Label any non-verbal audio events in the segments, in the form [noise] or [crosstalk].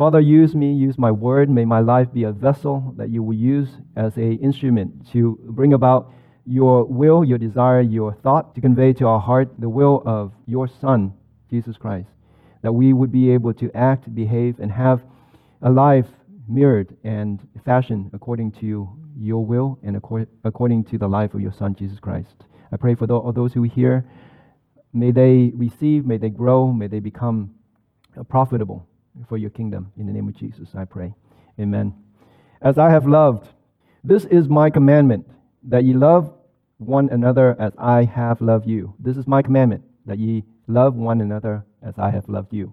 Father, use me, use my word. May my life be a vessel that you will use as an instrument to bring about your will, your desire, your thought, to convey to our heart the will of your Son, Jesus Christ. That we would be able to act, behave, and have a life mirrored and fashioned according to your will and according to the life of your Son, Jesus Christ. I pray for all those who hear. May they receive, may they grow, may they become profitable for your kingdom. In the name of Jesus, I pray. Amen. As I have loved, this is my commandment, that ye love one another as I have loved you. This is my commandment, that ye love one another as I have loved you.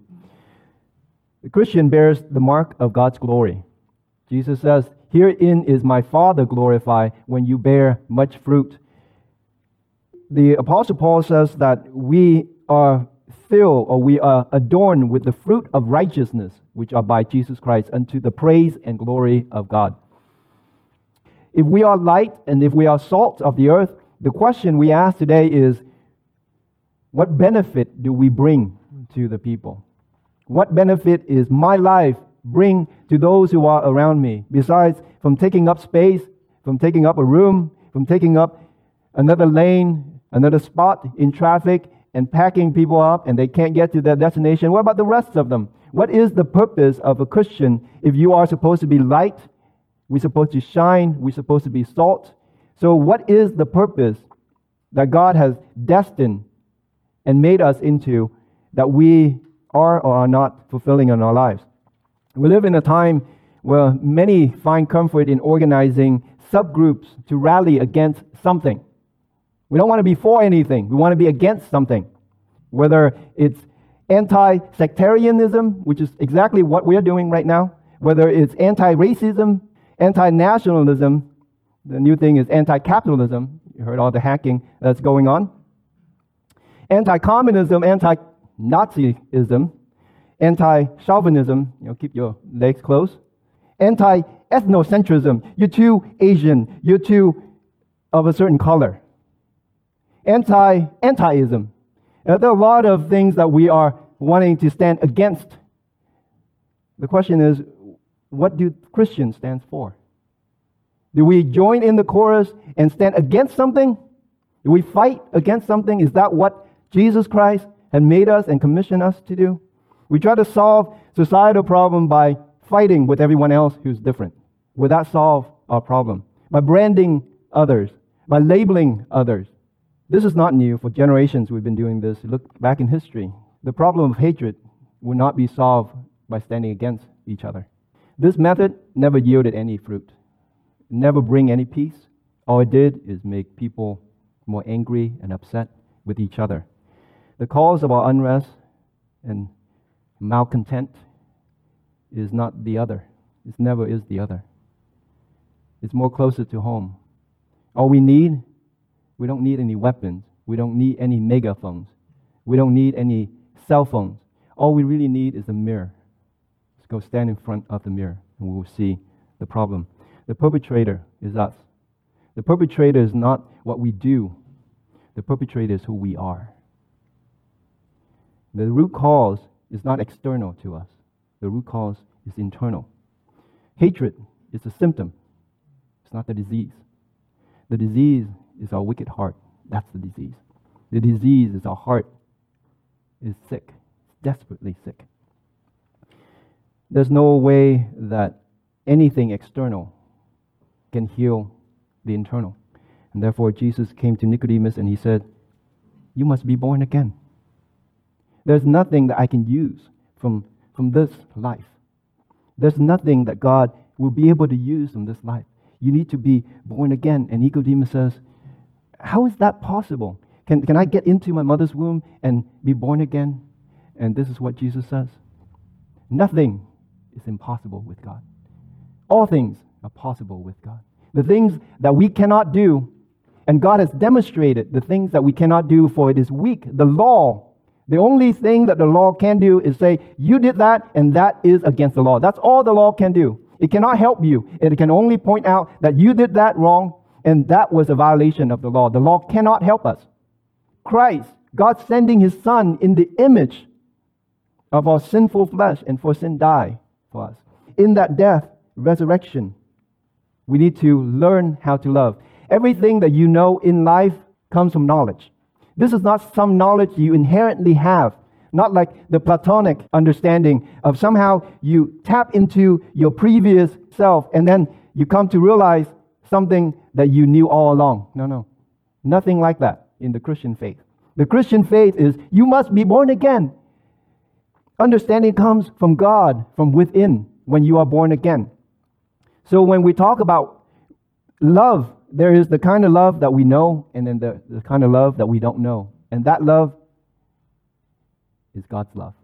The Christian bears the mark of God's glory. Jesus says, Herein is my Father glorified when you bear much fruit. The Apostle Paul says that we are filled or we are adorned with the fruit of righteousness, which are by Jesus Christ, unto the praise and glory of God. If we are light and if we are salt of the earth, the question we ask today is what benefit do we bring to the people? What benefit is my life bring to those who are around me, besides from taking up space, from taking up a room, from taking up another lane, another spot in traffic, and packing people up and they can't get to their destination? What about the rest of them? What is the purpose of a Christian if you are supposed to be light? We're supposed to shine. We're supposed to be salt. So, what is the purpose that God has destined and made us into that we are or are not fulfilling in our lives? We live in a time where many find comfort in organizing subgroups to rally against something. We don't want to be for anything, we want to be against something. Whether it's anti sectarianism, which is exactly what we're doing right now, whether it's anti racism, anti nationalism, the new thing is anti capitalism. You heard all the hacking that's going on. Anti communism, anti Nazism, anti chauvinism, you know, keep your legs closed, anti ethnocentrism, you're too Asian, you're too of a certain color, anti antiism. There are a lot of things that we are wanting to stand against. The question is, what do Christians stand for? Do we join in the chorus and stand against something? Do we fight against something? Is that what Jesus Christ had made us and commissioned us to do? We try to solve societal problem by fighting with everyone else who's different. Would that solve our problem? By branding others, by labeling others. This is not new. For generations, we've been doing this. Look back in history. The problem of hatred will not be solved by standing against each other. This method never yielded any fruit, never bring any peace. All it did is make people more angry and upset with each other. The cause of our unrest and malcontent is not the other. It never is the other. It's more closer to home. All we need, we don't need any weapons. We don't need any megaphones. We don't need any cell phones. All we really need is a mirror. Let's go stand in front of the mirror and we will see the problem. The perpetrator is us. The perpetrator is not what we do, the perpetrator is who we are. The root cause is not external to us, the root cause is internal. Hatred is a symptom, it's not the disease. The disease is our wicked heart. That's the disease. The disease is our heart is sick, desperately sick. There's no way that anything external can heal the internal. And therefore, Jesus came to Nicodemus and he said, You must be born again. There's nothing that I can use from, from this life. There's nothing that God will be able to use from this life. You need to be born again. And Nicodemus says, How is that possible? Can, can I get into my mother's womb and be born again? And this is what Jesus says Nothing is impossible with God. All things are possible with God. The things that we cannot do, and God has demonstrated the things that we cannot do, for it is weak. The law the only thing that the law can do is say, you did that, and that is against the law. That's all the law can do. It cannot help you. It can only point out that you did that wrong, and that was a violation of the law. The law cannot help us. Christ, God sending his Son in the image of our sinful flesh and for sin die, for us. In that death, resurrection, we need to learn how to love. Everything that you know in life comes from knowledge. This is not some knowledge you inherently have, not like the Platonic understanding of somehow you tap into your previous self and then you come to realize something that you knew all along. No, no. Nothing like that in the Christian faith. The Christian faith is you must be born again. Understanding comes from God, from within, when you are born again. So when we talk about love, there is the kind of love that we know, and then the, the kind of love that we don't know. And that love is God's love.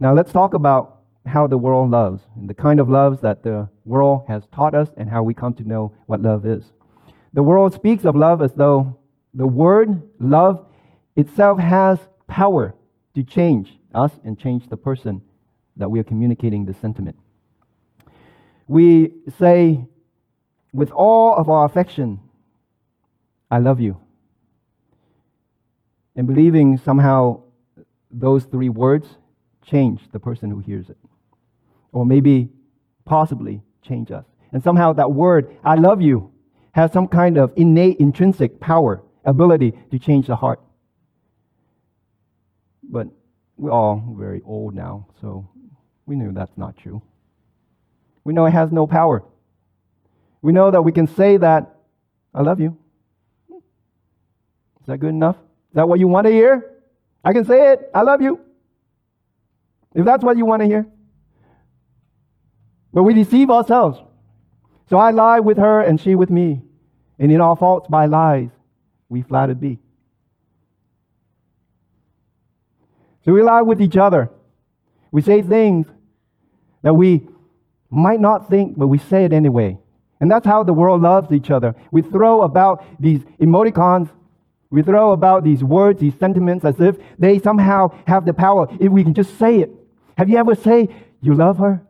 Now let's talk about how the world loves, and the kind of loves that the world has taught us, and how we come to know what love is. The world speaks of love as though the word love itself has power to change us and change the person that we are communicating the sentiment. We say with all of our affection, I love you. And believing somehow those three words change the person who hears it. Or maybe, possibly, change us. And somehow that word, I love you, has some kind of innate, intrinsic power, ability to change the heart. But we're all very old now, so we knew that's not true. We know it has no power. We know that we can say that, I love you. Is that good enough? Is that what you want to hear? I can say it, I love you. If that's what you want to hear. But we deceive ourselves. So I lie with her and she with me. And in our faults by lies, we flattered be. So we lie with each other. We say things that we might not think, but we say it anyway. And that's how the world loves each other. We throw about these emoticons, we throw about these words, these sentiments, as if they somehow have the power if we can just say it. Have you ever say, you love her?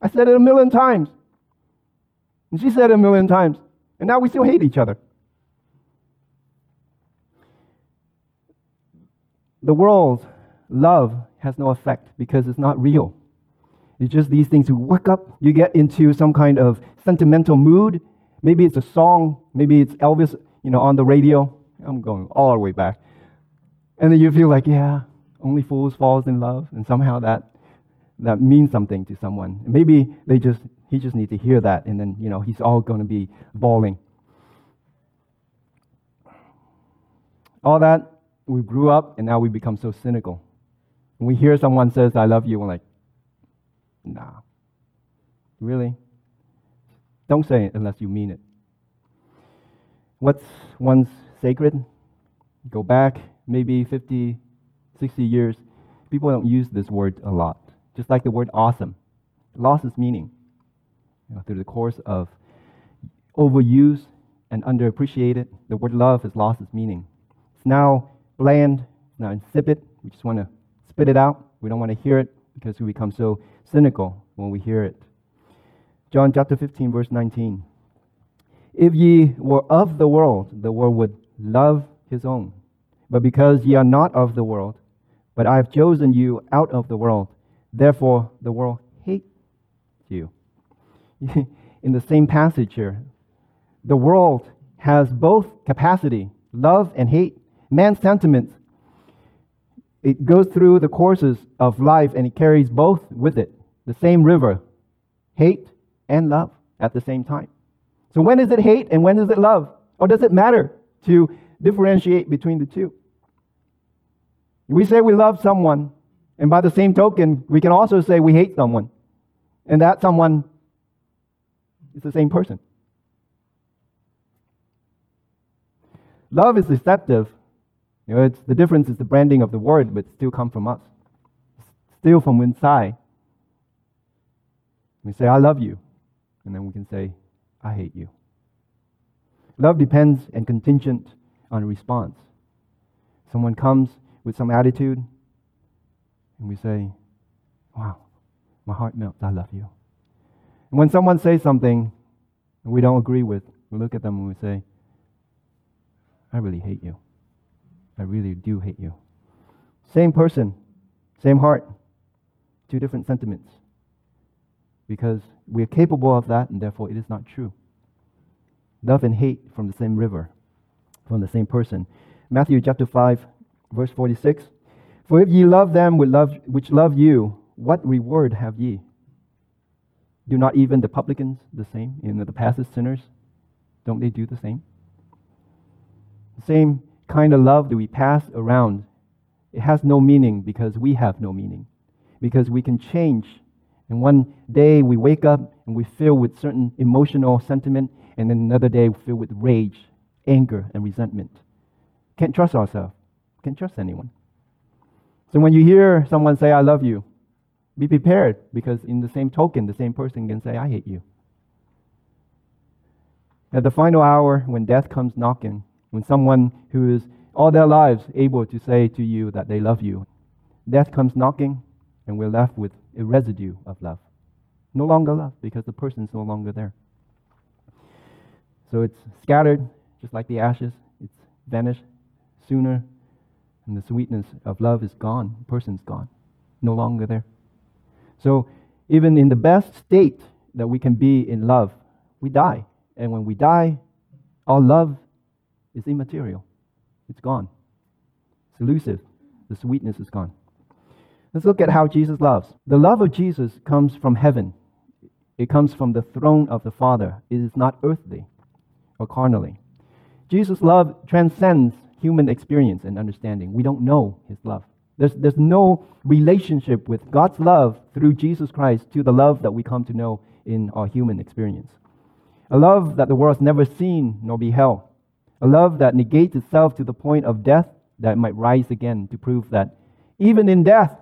I said it a million times. And she said it a million times. And now we still hate each other. The world's love has no effect because it's not real. It's just these things who work up. You get into some kind of sentimental mood. Maybe it's a song. Maybe it's Elvis, you know, on the radio. I'm going all the way back. And then you feel like, yeah, only fools falls in love. And somehow that, that means something to someone. Maybe they just, he just needs to hear that. And then, you know, he's all going to be bawling. All that, we grew up and now we become so cynical. When we hear someone says, I love you, we're like, Nah. Really? Don't say it unless you mean it. What's once sacred? Go back maybe 50, 60 years. People don't use this word a lot. Just like the word awesome. It lost its meaning you know, through the course of overuse and underappreciated. The word love has lost its meaning. It's now bland, now insipid. We just want to spit it out. We don't want to hear it because we become so cynical when we hear it. John chapter 15, verse 19. If ye were of the world, the world would love his own. But because ye are not of the world, but I have chosen you out of the world, therefore the world hates you. [laughs] In the same passage here, the world has both capacity, love and hate. Man's sentiments it goes through the courses of life and it carries both with it the same river hate and love at the same time. So, when is it hate and when is it love? Or does it matter to differentiate between the two? We say we love someone, and by the same token, we can also say we hate someone, and that someone is the same person. Love is deceptive you know, it's, the difference is the branding of the word, but still come from us. Still from inside. We say, I love you. And then we can say, I hate you. Love depends and contingent on response. Someone comes with some attitude, and we say, Wow, my heart melts, I love you. And when someone says something we don't agree with, we look at them and we say, I really hate you. I really do hate you. Same person, same heart. two different sentiments because we're capable of that and therefore it is not true. Love and hate from the same river, from the same person. Matthew chapter 5, verse 46. For if ye love them which love, you, what reward have ye? Do not even the publicans the same? Know, the passive sinners, don't they do the same? The same kind of love that we pass around, it has no meaning because we have no meaning. Because we can change. And one day we wake up and we fill with certain emotional sentiment, and then another day we fill with rage, anger, and resentment. Can't trust ourselves. Can't trust anyone. So when you hear someone say, I love you, be prepared because, in the same token, the same person can say, I hate you. At the final hour, when death comes knocking, when someone who is all their lives able to say to you that they love you, death comes knocking, and we're left with a residue of love. No longer love because the person is no longer there. So it's scattered, just like the ashes. It's vanished sooner, and the sweetness of love is gone. The person's gone, no longer there. So, even in the best state that we can be in love, we die. And when we die, our love is immaterial. It's gone. It's elusive. The sweetness is gone. Let's look at how Jesus loves. The love of Jesus comes from heaven. It comes from the throne of the Father. It is not earthly or carnally. Jesus' love transcends human experience and understanding. We don't know his love. There's, there's no relationship with God's love through Jesus Christ to the love that we come to know in our human experience. A love that the world has never seen nor beheld. A love that negates itself to the point of death that might rise again to prove that even in death,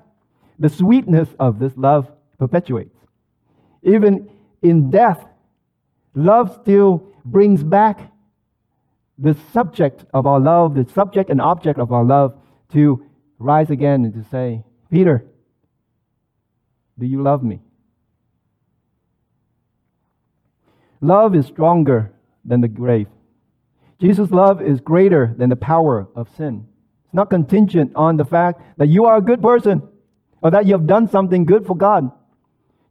the sweetness of this love perpetuates. Even in death, love still brings back the subject of our love, the subject and object of our love, to rise again and to say, Peter, do you love me? Love is stronger than the grave. Jesus' love is greater than the power of sin. It's not contingent on the fact that you are a good person or that you have done something good for God.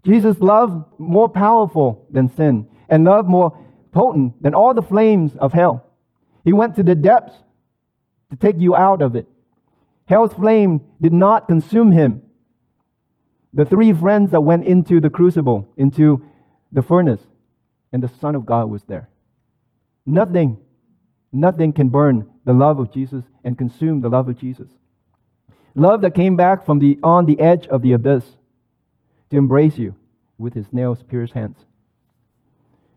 Jesus' love more powerful than sin and love more potent than all the flames of hell. He went to the depths to take you out of it. Hell's flame did not consume him. The three friends that went into the crucible, into the furnace, and the Son of God was there. Nothing, nothing can burn the love of Jesus and consume the love of Jesus. Love that came back from the on the edge of the abyss to embrace you with his nails pierced hands.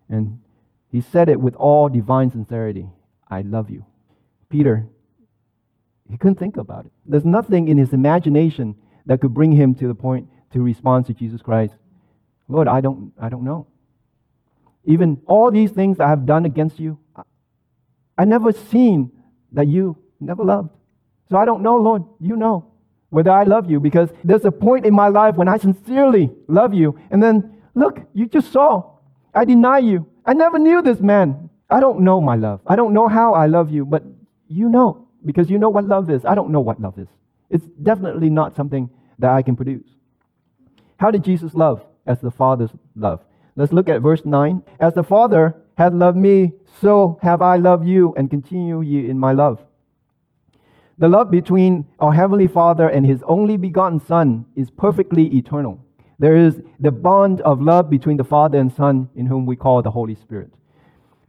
And he said it with all divine sincerity I love you. Peter he couldn't think about it. There's nothing in his imagination that could bring him to the point to respond to Jesus Christ. Lord, I don't, I don't know. Even all these things I have done against you, I, never seen that you never loved. So I don't know, Lord. You know whether I love you because there's a point in my life when I sincerely love you. And then, look, you just saw. I deny you. I never knew this man. I don't know my love. I don't know how I love you, but you know because you know what love is. I don't know what love is. It's definitely not something that I can produce. How did Jesus love as the Father's love? Let's look at verse 9. As the Father hath loved me, so have I loved you, and continue ye in my love. The love between our Heavenly Father and His only begotten Son is perfectly eternal. There is the bond of love between the Father and Son, in whom we call the Holy Spirit.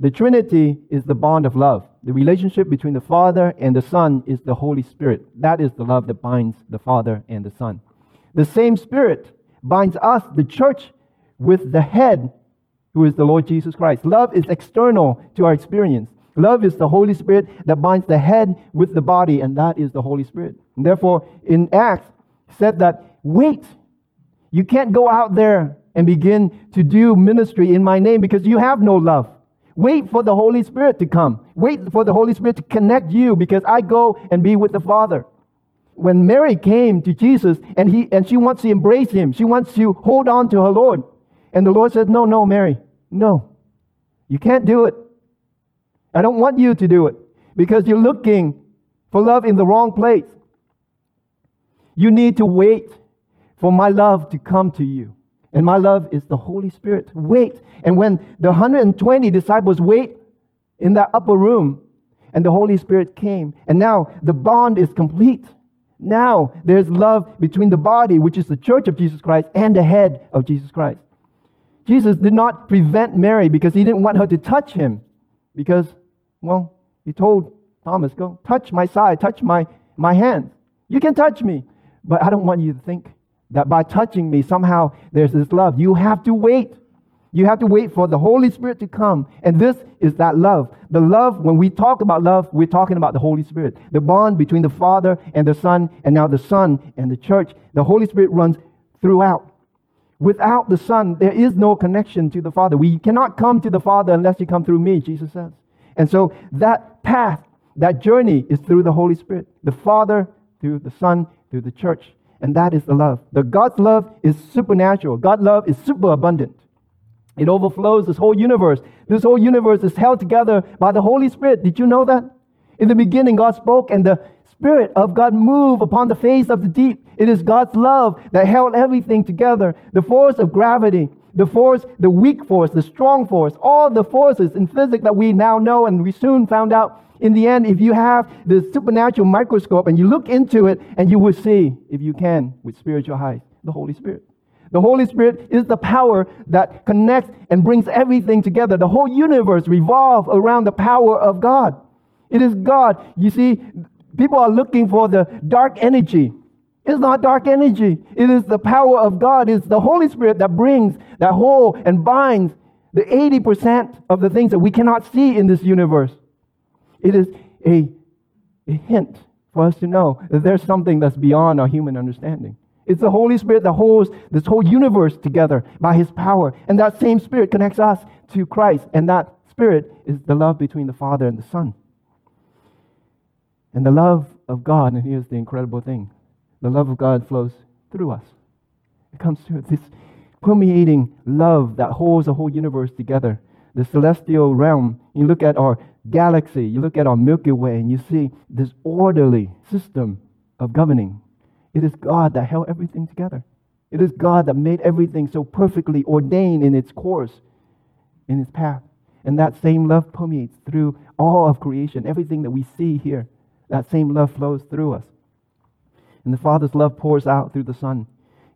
The Trinity is the bond of love. The relationship between the Father and the Son is the Holy Spirit. That is the love that binds the Father and the Son. The same Spirit binds us, the church, with the head, who is the Lord Jesus Christ. Love is external to our experience. Love is the Holy Spirit that binds the head with the body, and that is the Holy Spirit. And therefore, in Acts, said that wait, you can't go out there and begin to do ministry in my name because you have no love. Wait for the Holy Spirit to come. Wait for the Holy Spirit to connect you because I go and be with the Father. When Mary came to Jesus and, he, and she wants to embrace him, she wants to hold on to her Lord. And the Lord says, No, no, Mary, no. You can't do it. I don't want you to do it because you're looking for love in the wrong place. You need to wait for my love to come to you. And my love is the Holy Spirit. Wait. And when the 120 disciples wait in that upper room, and the Holy Spirit came, and now the bond is complete. Now there's love between the body, which is the church of Jesus Christ, and the head of Jesus Christ. Jesus did not prevent Mary because he didn't want her to touch him. Because, well, he told Thomas, Go, touch my side, touch my, my hand. You can touch me, but I don't want you to think that by touching me, somehow there's this love. You have to wait. You have to wait for the Holy Spirit to come. And this is that love. The love, when we talk about love, we're talking about the Holy Spirit. The bond between the Father and the Son, and now the Son and the church. The Holy Spirit runs throughout. Without the Son, there is no connection to the Father. We cannot come to the Father unless you come through me, Jesus says. And so that path, that journey is through the Holy Spirit. The Father, through the Son, through the church. And that is the love. The God's love is supernatural. God's love is super abundant. It overflows this whole universe. This whole universe is held together by the Holy Spirit. Did you know that? In the beginning, God spoke and the Spirit of God moved upon the face of the deep. It is God's love that held everything together. The force of gravity, the force, the weak force, the strong force, all the forces in physics that we now know and we soon found out in the end, if you have the supernatural microscope and you look into it, and you will see, if you can, with spiritual eyes, the Holy Spirit. The Holy Spirit is the power that connects and brings everything together. The whole universe revolves around the power of God. It is God. You see, people are looking for the dark energy. It's not dark energy. It is the power of God. It's the Holy Spirit that brings, that whole and binds the 80% of the things that we cannot see in this universe. It is a, a hint for us to know that there's something that's beyond our human understanding. It's the Holy Spirit that holds this whole universe together by His power. And that same Spirit connects us to Christ. And that Spirit is the love between the Father and the Son. And the love of God, and here's the incredible thing the love of God flows through us. It comes through this permeating love that holds the whole universe together. The celestial realm. You look at our galaxy, you look at our Milky Way, and you see this orderly system of governing. It is God that held everything together. It is God that made everything so perfectly ordained in its course, in its path. And that same love permeates through all of creation. Everything that we see here, that same love flows through us. And the Father's love pours out through the Son.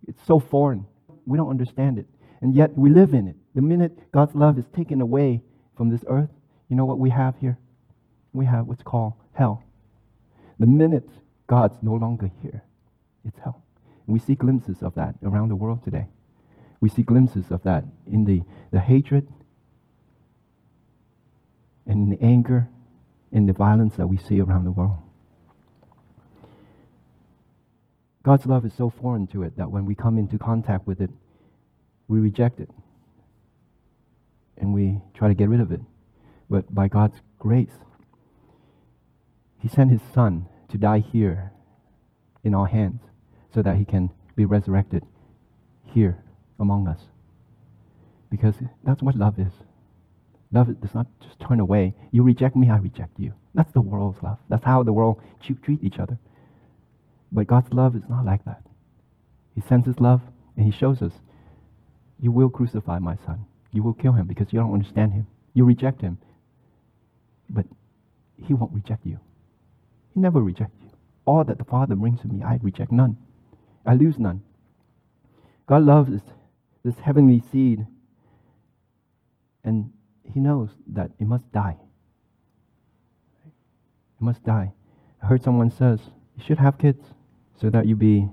It's so foreign. We don't understand it. And yet we live in it. The minute God's love is taken away from this earth, you know what we have here? We have what's called hell. The minute God's no longer here, it's hell. We see glimpses of that around the world today. We see glimpses of that in the, the hatred and in the anger and the violence that we see around the world. God's love is so foreign to it that when we come into contact with it, we reject it and we try to get rid of it but by God's grace, He sent His Son to die here in our hands so that He can be resurrected here among us. Because that's what love is. Love does not just turn away. You reject me, I reject you. That's the world's love. That's how the world treat each other. But God's love is not like that. He sends His love and He shows us, You will crucify my son. You will kill him because you don't understand him. You reject him. But He won't reject you. He never rejects you. All that the Father brings to me, I reject none. I lose none. God loves this, this heavenly seed, and He knows that it must die. It must die. I heard someone says, you should have kids so that you be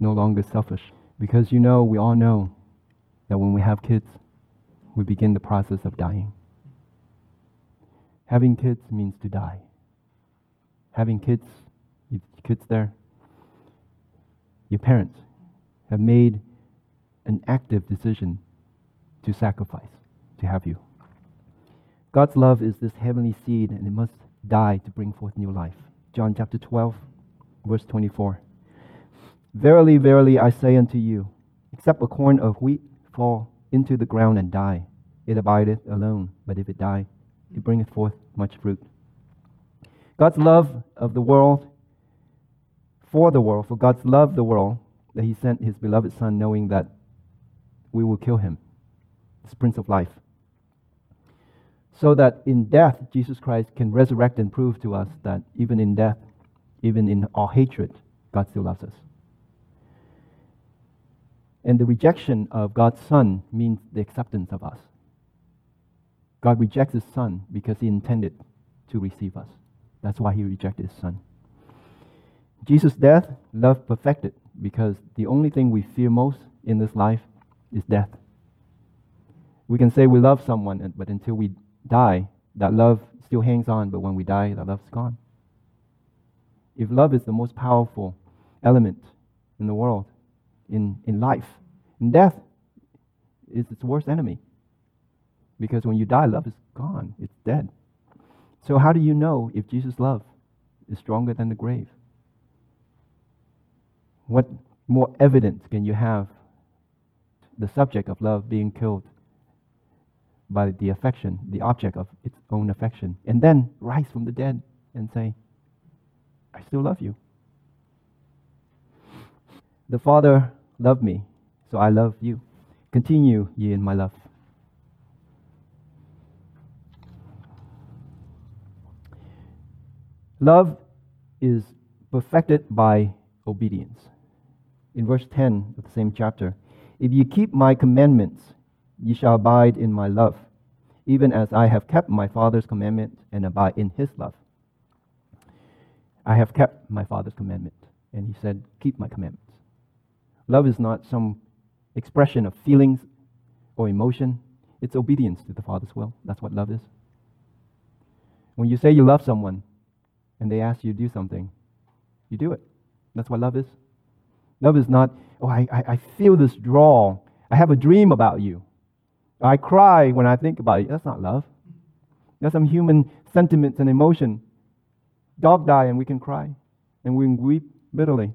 no longer selfish. Because you know, we all know that when we have kids, we begin the process of dying. Having kids means to die. Having kids, kids there, your parents have made an active decision to sacrifice to have you. God's love is this heavenly seed and it must die to bring forth new life. John chapter 12, verse 24. Verily, verily, I say unto you, except a corn of wheat fall into the ground and die, it abideth alone, but if it die, it bringeth forth much fruit. God's love of the world, for the world, for God's love the world, that he sent his beloved Son knowing that we will kill him, this Prince of Life. So that in death, Jesus Christ can resurrect and prove to us that even in death, even in our hatred, God still loves us. And the rejection of God's Son means the acceptance of us. God rejects His Son because He intended to receive us. That's why He rejected His Son. Jesus' death, love perfected, because the only thing we fear most in this life is death. We can say we love someone, but until we die, that love still hangs on, but when we die, that love's gone. If love is the most powerful element in the world, in, in life, in death is its worst enemy. Because when you die, love is gone, it's dead. So, how do you know if Jesus' love is stronger than the grave? What more evidence can you have the subject of love being killed by the affection, the object of its own affection, and then rise from the dead and say, I still love you. The Father loved me, so I love you. Continue ye in my love. Love is perfected by obedience. In verse 10 of the same chapter, if ye keep my commandments, ye shall abide in my love, even as I have kept my Father's commandment and abide in his love. I have kept my Father's commandment. And he said, Keep my commandments. Love is not some expression of feelings or emotion, it's obedience to the Father's will. That's what love is. When you say you love someone and they ask you to do something, you do it. That's what love is. Love is not, oh, I, I, I feel this draw. I have a dream about you. I cry when I think about you. That's not love. That's some human sentiments and emotion. Dog die and we can cry and we can weep bitterly.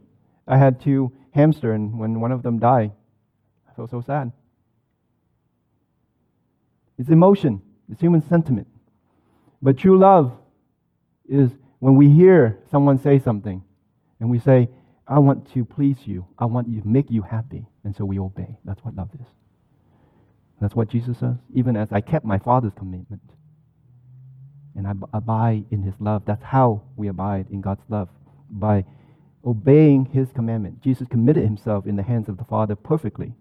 I had two hamster and when one of them died, I felt so sad. It's emotion, it's human sentiment. But true love is when we hear someone say something and we say, I want to please you. I want to make you happy. And so we obey. That's what love is. That's what Jesus says. Even as I kept my Father's commandment and I abide in his love. That's how we abide in God's love. By obeying his commandment. Jesus committed himself in the hands of the Father perfectly.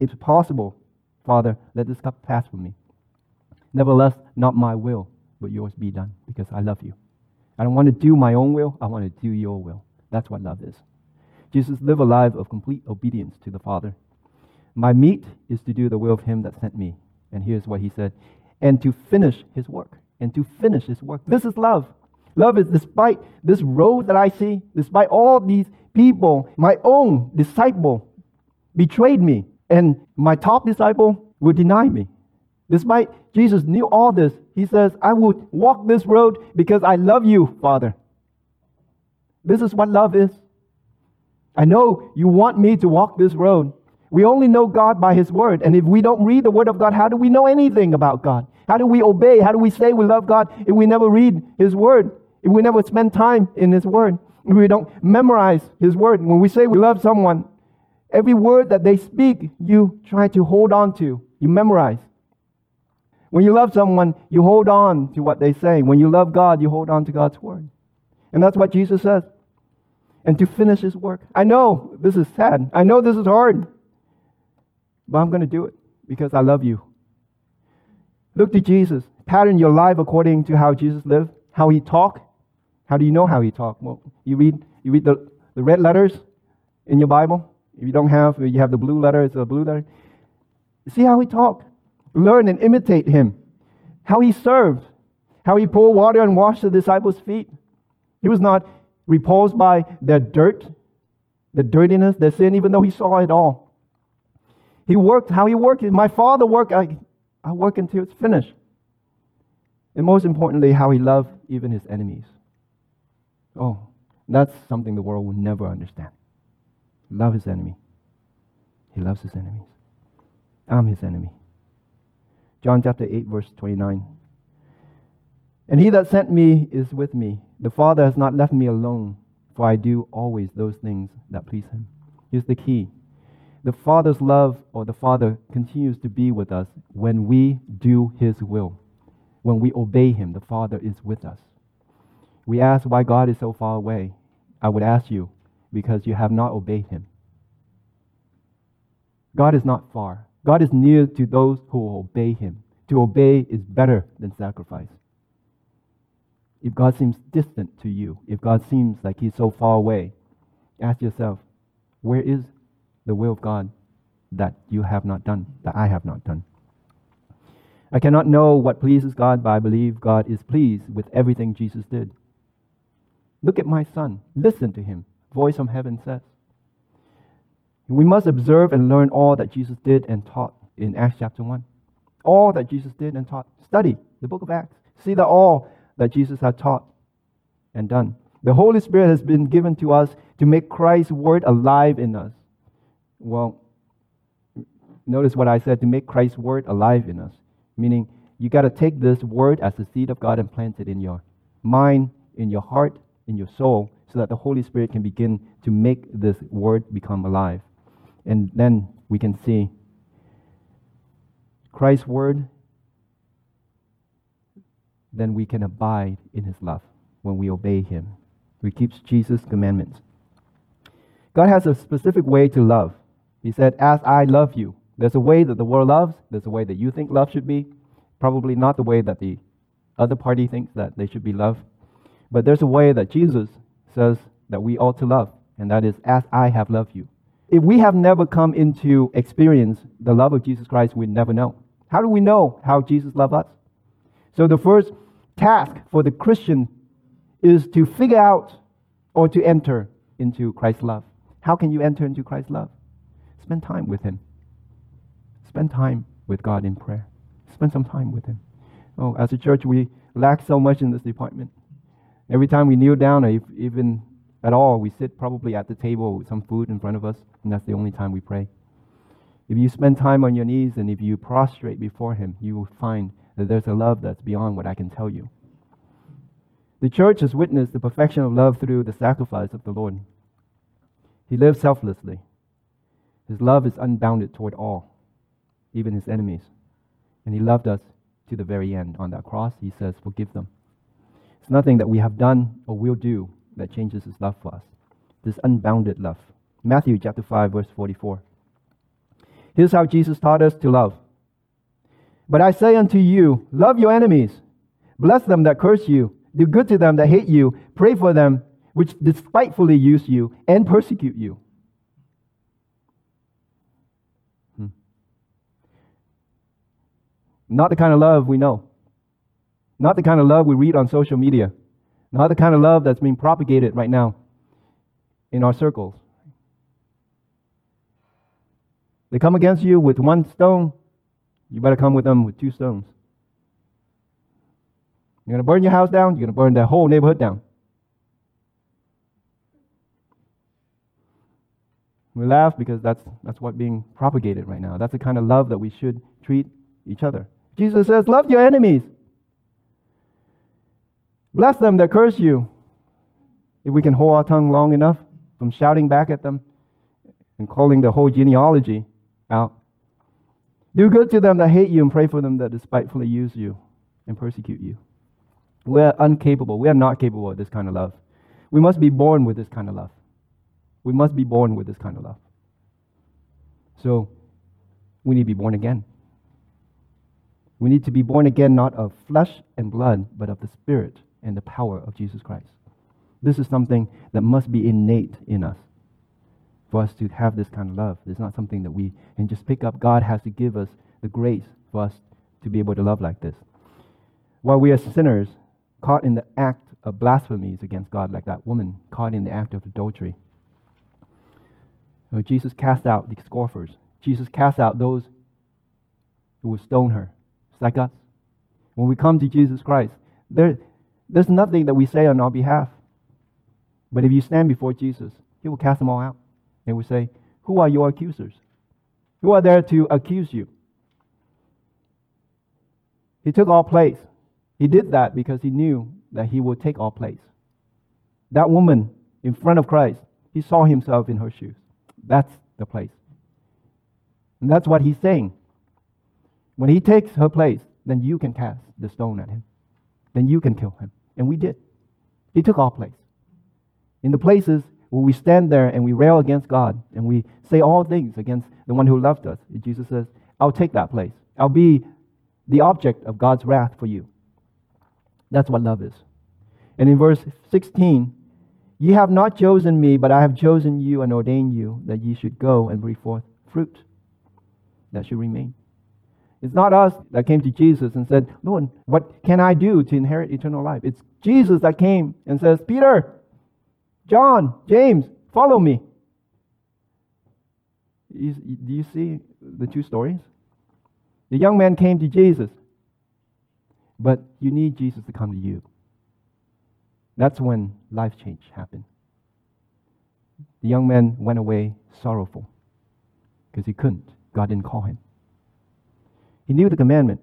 If possible, Father, let this cup pass from me. Nevertheless, not my will, but yours be done, because I love you. I don't want to do my own will, I want to do your will. That's what love is. Jesus lived a life of complete obedience to the Father. My meat is to do the will of him that sent me. And here's what he said and to finish his work. And to finish his work. This is love. Love is despite this road that I see, despite all these people, my own disciple betrayed me, and my top disciple would deny me. Despite Jesus knew all this, he says, I would walk this road because I love you, Father. This is what love is. I know you want me to walk this road. We only know God by His Word. And if we don't read the Word of God, how do we know anything about God? How do we obey? How do we say we love God if we never read His Word? If we never spend time in His Word? If we don't memorize His Word? When we say we love someone, every word that they speak, you try to hold on to. You memorize. When you love someone, you hold on to what they say. When you love God, you hold on to God's Word. And that's what Jesus says. And to finish His work. I know this is sad. I know this is hard. But I'm going to do it because I love you. Look to Jesus. Pattern your life according to how Jesus lived, how he talked. How do you know how he talked? Well, you read, you read the, the red letters in your Bible. If you don't have, you have the blue letter, it's a blue letter. See how he talked. Learn and imitate him. How he served. How he poured water and washed the disciples' feet. He was not repulsed by their dirt, the dirtiness, their sin, even though he saw it all. He worked how he worked. My father worked. I, I work until it's finished. And most importantly, how he loved even his enemies. Oh, that's something the world will never understand. Love his enemy. He loves his enemies. I'm his enemy. John chapter 8, verse 29. And he that sent me is with me. The Father has not left me alone, for I do always those things that please him. Here's the key the Father's love or the Father continues to be with us when we do His will. When we obey Him, the Father is with us. We ask why God is so far away. I would ask you, because you have not obeyed Him. God is not far. God is near to those who obey Him. To obey is better than sacrifice. If God seems distant to you, if God seems like He's so far away, ask yourself, where is the will of God that you have not done, that I have not done? I cannot know what pleases God, but I believe God is pleased with everything Jesus did. Look at my son. Listen to him. Voice from heaven says. We must observe and learn all that Jesus did and taught in Acts chapter 1. All that Jesus did and taught. Study the book of Acts. See the all that Jesus had taught and done. The Holy Spirit has been given to us to make Christ's word alive in us. Well, notice what I said to make Christ's word alive in us. Meaning, you got to take this word as the seed of God and plant it in your mind, in your heart, in your soul, so that the Holy Spirit can begin to make this word become alive. And then we can see Christ's word, then we can abide in his love when we obey him. We keep Jesus' commandments. God has a specific way to love. He said, As I love you. There's a way that the world loves, there's a way that you think love should be, probably not the way that the other party thinks that they should be loved. But there's a way that Jesus says that we ought to love, and that is, As I have loved you. If we have never come into experience the love of Jesus Christ, we never know. How do we know how Jesus loved us? So the first task for the Christian is to figure out or to enter into Christ's love. How can you enter into Christ's love? Spend time with Him. Spend time with God in prayer. Spend some time with Him. Oh, as a church, we lack so much in this department. Every time we kneel down, or if, even at all, we sit probably at the table with some food in front of us, and that's the only time we pray. If you spend time on your knees and if you prostrate before Him, you will find that there's a love that's beyond what I can tell you. The church has witnessed the perfection of love through the sacrifice of the Lord. He lived selflessly. His love is unbounded toward all, even his enemies. And he loved us to the very end. On that cross, he says, Forgive them. It's nothing that we have done or will do that changes his love for us. This unbounded love. Matthew chapter 5, verse 44. Here's how Jesus taught us to love. But I say unto you, love your enemies, bless them that curse you, do good to them that hate you, pray for them which despitefully use you and persecute you. Hmm. Not the kind of love we know. Not the kind of love we read on social media. Not the kind of love that's being propagated right now in our circles. They come against you with one stone, you better come with them with two stones. You're going to burn your house down, you're going to burn that whole neighborhood down. We laugh because that's, that's what's being propagated right now. That's the kind of love that we should treat each other. Jesus says, Love your enemies. Bless them that curse you. If we can hold our tongue long enough from shouting back at them and calling the whole genealogy out. Do good to them that hate you and pray for them that despitefully use you and persecute you. We're incapable. We are not capable of this kind of love. We must be born with this kind of love. We must be born with this kind of love. So, we need to be born again. We need to be born again not of flesh and blood, but of the Spirit and the power of Jesus Christ. This is something that must be innate in us for us to have this kind of love. It's not something that we can just pick up. God has to give us the grace for us to be able to love like this. While we are sinners, caught in the act of blasphemies against God, like that woman caught in the act of adultery, Jesus cast out the scoffers. Jesus cast out those who would stone her. It's like us. When we come to Jesus Christ, there, there's nothing that we say on our behalf. But if you stand before Jesus, He will cast them all out. And we say, Who are your accusers? Who are there to accuse you? He took all place. He did that because he knew that he would take all place. That woman in front of Christ, he saw himself in her shoes. That's the place. And that's what he's saying. When he takes her place, then you can cast the stone at him. Then you can kill him. And we did. He took our place. In the places where we stand there and we rail against God and we say all things against the one who loved us, Jesus says, I'll take that place. I'll be the object of God's wrath for you. That's what love is. And in verse 16, Ye have not chosen me, but I have chosen you and ordained you that ye should go and bring forth fruit that should remain. It's not us that came to Jesus and said, Lord, what can I do to inherit eternal life? It's Jesus that came and says, Peter, John, James, follow me. do you see the two stories? The young man came to Jesus, but you need Jesus to come to you. That's when life change happened. The young man went away sorrowful because he couldn't. God didn't call him. He knew the commandment.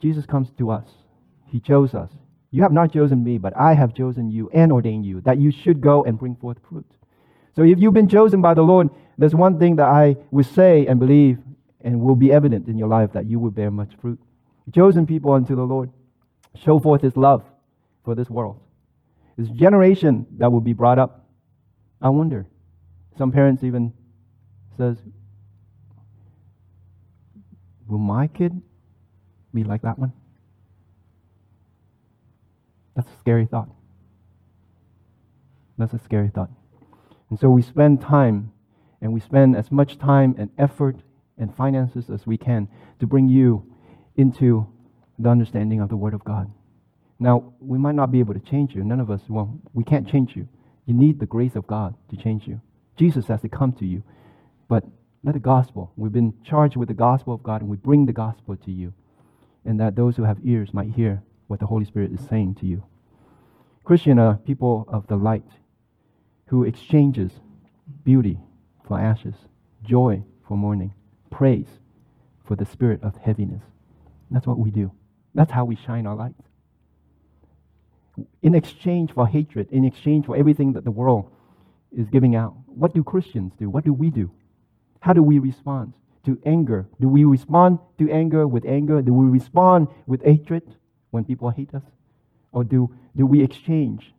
Jesus comes to us. He chose us. You have not chosen me, but I have chosen you and ordained you that you should go and bring forth fruit. So if you've been chosen by the Lord, there's one thing that I would say and believe and will be evident in your life that you will bear much fruit. Chosen people unto the Lord. Show forth his love for this world. This generation that will be brought up. I wonder. Some parents even says, Will my kid be like that one? That's a scary thought. That's a scary thought. And so we spend time and we spend as much time and effort and finances as we can to bring you into the understanding of the Word of God. Now, we might not be able to change you. None of us, well, we can't change you. You need the grace of God to change you. Jesus has to come to you. But let the gospel, we've been charged with the gospel of God, and we bring the gospel to you. And that those who have ears might hear what the Holy Spirit is saying to you. Christian are people of the light who exchanges beauty for ashes, joy for mourning, praise for the spirit of heaviness. That's what we do. That's how we shine our light. In exchange for hatred, in exchange for everything that the world is giving out, what do Christians do? What do we do? How do we respond to anger? Do we respond to anger with anger? Do we respond with hatred when people hate us? Or do, do we exchange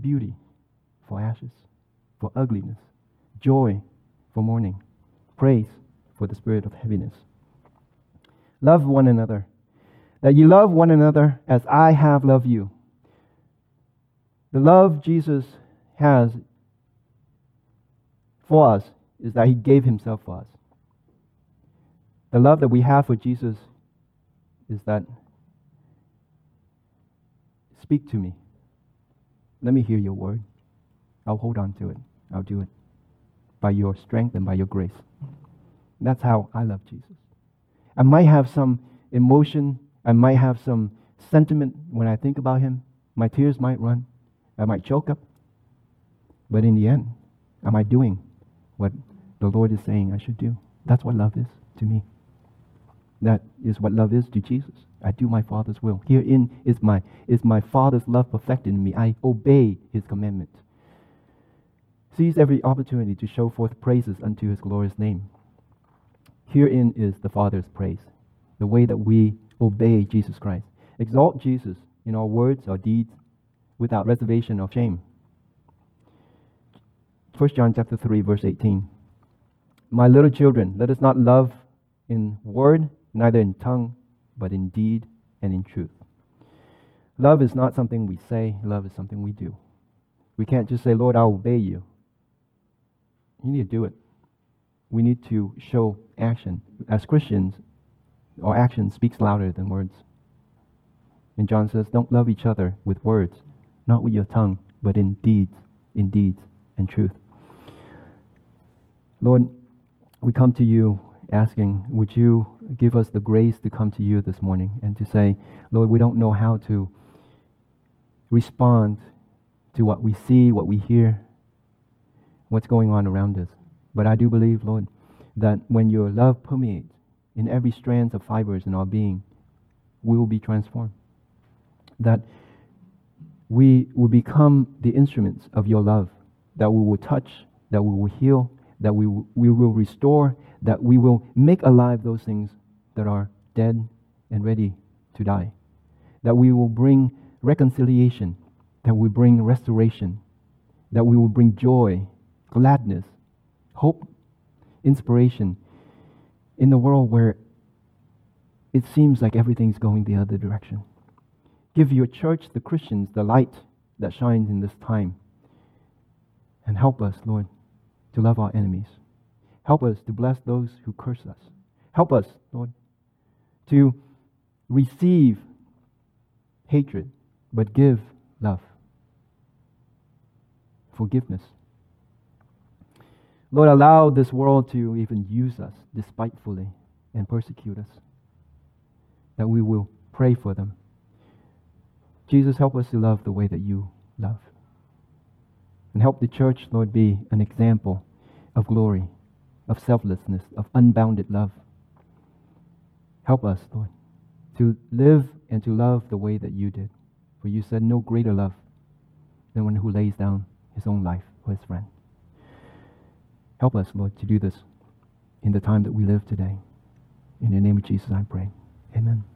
beauty for ashes, for ugliness, joy for mourning, praise for the spirit of heaviness? Love one another, that you love one another as I have loved you. The love Jesus has for us is that he gave himself for us. The love that we have for Jesus is that Speak to me. Let me hear your word. I'll hold on to it. I'll do it by your strength and by your grace. That's how I love Jesus. I might have some emotion, I might have some sentiment when I think about him. My tears might run, I might choke up. But in the end, am I doing what the Lord is saying I should do? That's what love is to me. That is what love is to Jesus. I do my Father's will. Herein is my, is my Father's love perfected in me. I obey his commandment. Seize every opportunity to show forth praises unto his glorious name. Herein is the Father's praise, the way that we obey Jesus Christ. Exalt Jesus in our words or deeds without reservation or shame. 1 John chapter 3 verse 18. My little children, let us not love in word, neither in tongue, but in deed and in truth. Love is not something we say, love is something we do. We can't just say, Lord, I'll obey you. You need to do it. We need to show action. As Christians, our action speaks louder than words. And John says, Don't love each other with words, not with your tongue, but in deeds, in deeds and truth. Lord, we come to you asking, would you give us the grace to come to you this morning and to say, Lord, we don't know how to respond to what we see, what we hear, what's going on around us. But I do believe, Lord, that when your love permeates in every strand of fibers in our being, we will be transformed. That we will become the instruments of your love, that we will touch that we will heal, that we, we will restore, that we will make alive those things that are dead and ready to die, that we will bring reconciliation, that we bring restoration, that we will bring joy, gladness, hope, inspiration in the world where it seems like everything's going the other direction. Give your church, the Christians, the light that shines in this time. And help us, Lord, to love our enemies. Help us to bless those who curse us. Help us, Lord, to receive hatred, but give love, forgiveness. Lord, allow this world to even use us despitefully and persecute us, that we will pray for them. Jesus, help us to love the way that you love. And help the church, Lord, be an example of glory, of selflessness, of unbounded love. Help us, Lord, to live and to love the way that you did. For you said, No greater love than one who lays down his own life for his friend. Help us, Lord, to do this in the time that we live today. In the name of Jesus, I pray. Amen.